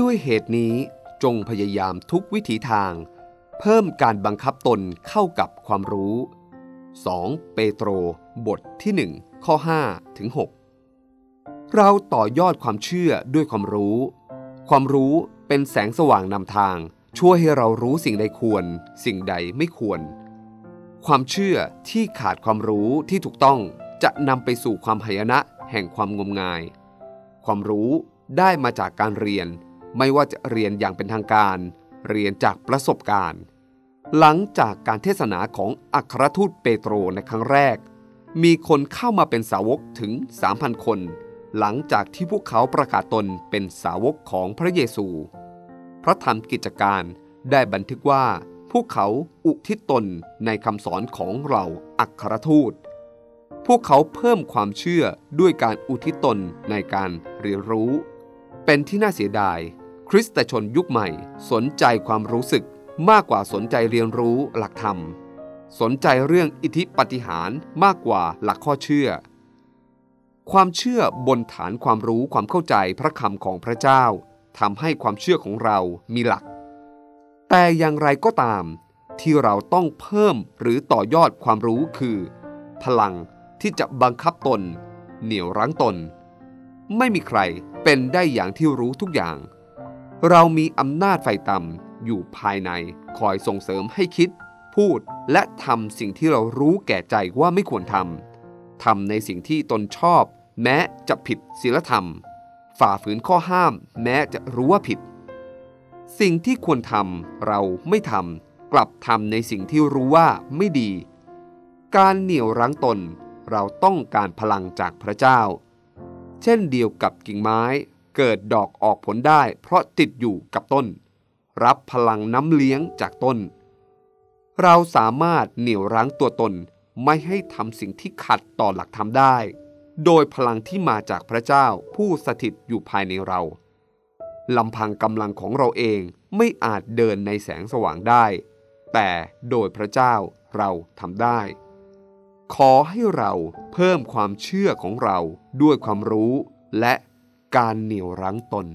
ด้วยเหตุนี้จงพยายามทุกวิถีทาง เพิ่มการบังคับตนเข้ากับความรู้ 2. เปโตร บทที่ 1 ข้อ5ถึง6เราต่อยอดความเชื่อด้วยความรู้ ความรู้เป็นแสงสว่างนำทาง ช่วยให้เรารู้สิ่งใดควร สิ่งใดไม่ควร ความเชื่อที่ขาดความรู้ที่ถูกต้องจะนำไปสู่ความหายนะแห่งความงมงาย ความรู้ได้มาจากการเรียน ไม่ว่าจะเรียนอย่างเป็นทางการ เรียนจากประสบการณ์ หลังจากการเทศนาของอัครทูตเปโตรในครั้งแรก มีคนเข้ามาเป็นสาวกถึง 3,000 คน หลังจากที่พวกเขาประกาศตนเป็นสาวกของพระเยซู พระธรรมกิจการได้บันทึกว่าพวกเขาอุทิศตนในคำสอนของเราอัครทูต พวกเขาเพิ่มความเชื่อด้วยการอุทิศตนในการเรียนรู้ เป็นที่น่าเสียดาย คริสตชนยุคใหม่ สนใจความรู้สึกมากกว่าสนใจเรียนรู้หลักธรรม สนใจเรื่องอิทธิปฏิหารมากกว่าหลักข้อเชื่อ ความเชื่อบนฐานความรู้ความเข้าใจพระคำของพระเจ้าทำให้ความเชื่อของเรามีหลัก แต่อย่างไรก็ตามที่เราต้องเพิ่มหรือต่อยอดความรู้คือ พลังที่จะบังคับตน เหนี่ยวรั้งตน ไม่มีใครเป็นได้อย่างที่รู้ทุกอย่าง เรามีอำนาจไฟต่ำอยู่ภายในคอยส่งเสริมให้คิด พูดและทำสิ่งที่เรารู้แก่ใจว่าไม่ควรทำทำในสิ่งที่ตนชอบ แม้จะผิดศีลธรรม ฝ่าฝืนข้อห้าม แม้จะรู้ว่าผิด สิ่งที่ควรทำเราไม่ทำกลับทำในสิ่งที่รู้ว่าไม่ดี การเหนี่ยวรั้งตนเราต้องการพลังจากพระเจ้า เช่นเดียวกับกิ่งไม้ เกิดดอกออกผลได้ เพราะติดอยู่กับต้น รับพลังน้ำเลี้ยงจากต้น เราสามารถเหนี่ยวรั้งตัวตนไม่ให้ทำสิ่งที่ขัดต่อหลักธรรมได้ โดยพลังที่มาจากพระเจ้าผู้สถิตอยู่ภายในเราลำพังกำลังของเราเองไม่อาจเดินในแสงสว่างได้ แต่โดยพระเจ้าเราทำได้ ขอให้เราเพิ่มความเชื่อของเราด้วยความรู้และ การเหนี่ยวรั้งตน